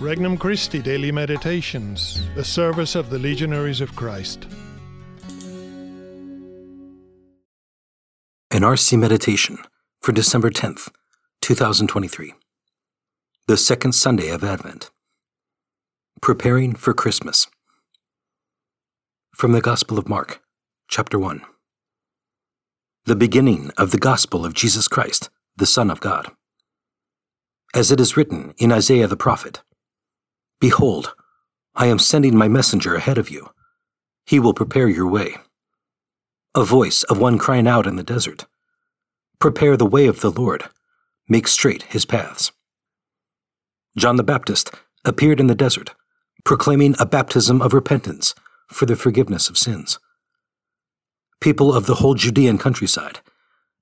Regnum Christi Daily Meditations, the service of the Legionaries of Christ. An RC Meditation for December 10th, 2023. The second Sunday of Advent. Preparing for Christmas. From the Gospel of Mark, chapter 1. The beginning of the Gospel of Jesus Christ, the Son of God. As it is written in Isaiah the prophet Behold, I am sending my messenger ahead of you. He will prepare your way. A voice of one crying out in the desert Prepare the way of the Lord, make straight his paths. John the Baptist appeared in the desert, proclaiming a baptism of repentance for the forgiveness of sins. People of the whole Judean countryside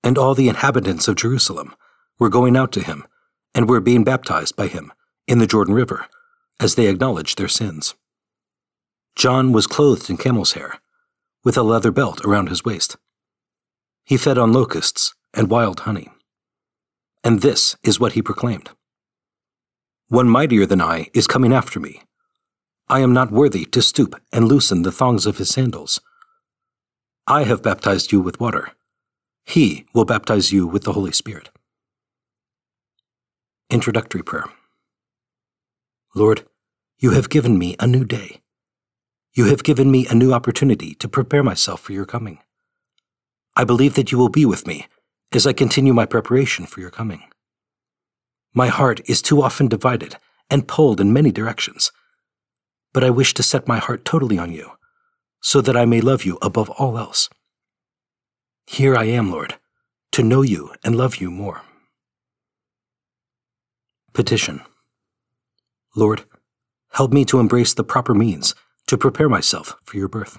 and all the inhabitants of Jerusalem were going out to him and were being baptized by him in the Jordan River as they acknowledged their sins. John was clothed in camel's hair, with a leather belt around his waist. He fed on locusts and wild honey. And this is what he proclaimed One mightier than I is coming after me. I am not worthy to stoop and loosen the thongs of his sandals. I have baptized you with water. He will baptize you with the Holy Spirit. Introductory Prayer Lord, you have given me a new day. You have given me a new opportunity to prepare myself for your coming. I believe that you will be with me as I continue my preparation for your coming. My heart is too often divided and pulled in many directions, but I wish to set my heart totally on you, so that I may love you above all else. Here I am, Lord, to know you and love you more. Petition Lord, help me to embrace the proper means to prepare myself for your birth.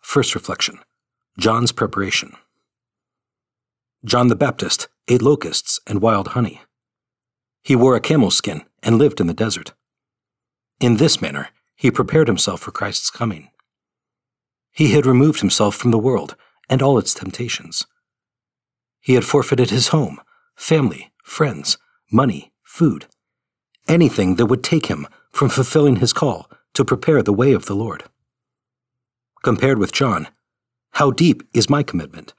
First reflection John's preparation. John the Baptist ate locusts and wild honey. He wore a camel skin and lived in the desert. In this manner, he prepared himself for Christ's coming. He had removed himself from the world and all its temptations. He had forfeited his home, family, friends, money, food, anything that would take him from fulfilling his call to prepare the way of the Lord. Compared with John, how deep is my commitment?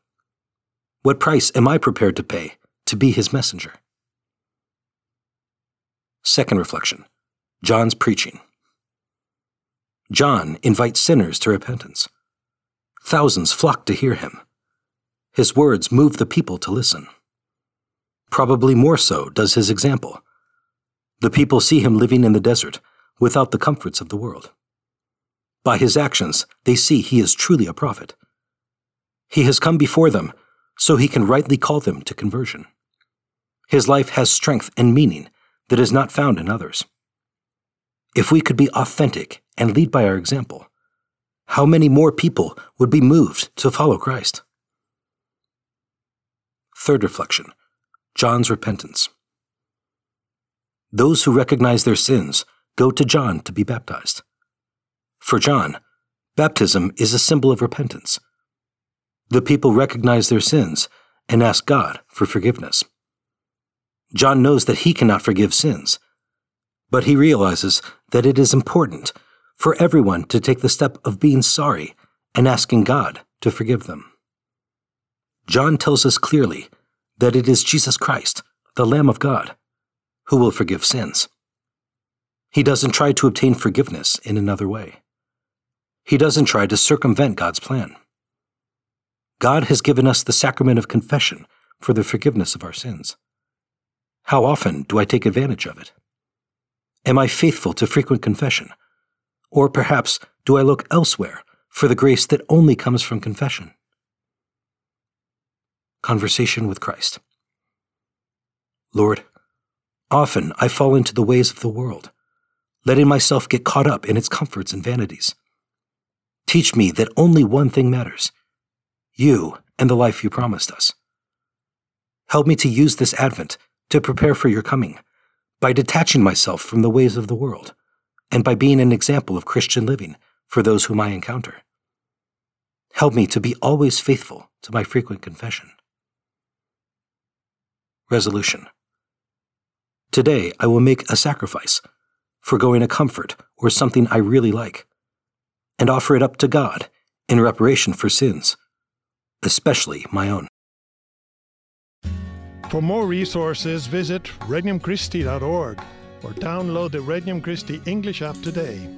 What price am I prepared to pay to be his messenger? Second reflection John's preaching. John invites sinners to repentance. Thousands flock to hear him. His words move the people to listen. Probably more so does his example. The people see him living in the desert without the comforts of the world. By his actions, they see he is truly a prophet. He has come before them so he can rightly call them to conversion. His life has strength and meaning that is not found in others. If we could be authentic and lead by our example, how many more people would be moved to follow Christ? Third reflection John's repentance. Those who recognize their sins go to John to be baptized. For John, baptism is a symbol of repentance. The people recognize their sins and ask God for forgiveness. John knows that he cannot forgive sins, but he realizes that it is important for everyone to take the step of being sorry and asking God to forgive them. John tells us clearly that it is Jesus Christ, the Lamb of God, who will forgive sins. He doesn't try to obtain forgiveness in another way. He doesn't try to circumvent God's plan. God has given us the sacrament of confession for the forgiveness of our sins. How often do I take advantage of it? Am I faithful to frequent confession? Or perhaps do I look elsewhere for the grace that only comes from confession? Conversation with Christ. Lord, often I fall into the ways of the world, letting myself get caught up in its comforts and vanities. Teach me that only one thing matters you and the life you promised us. Help me to use this Advent to prepare for your coming by detaching myself from the ways of the world and by being an example of Christian living for those whom I encounter. Help me to be always faithful to my frequent confession. Resolution Today I will make a sacrifice, foregoing a comfort or something I really like, and offer it up to God in reparation for sins, especially my own. For more resources, visit regnumchristi.org or download the Regnum Christi English app today.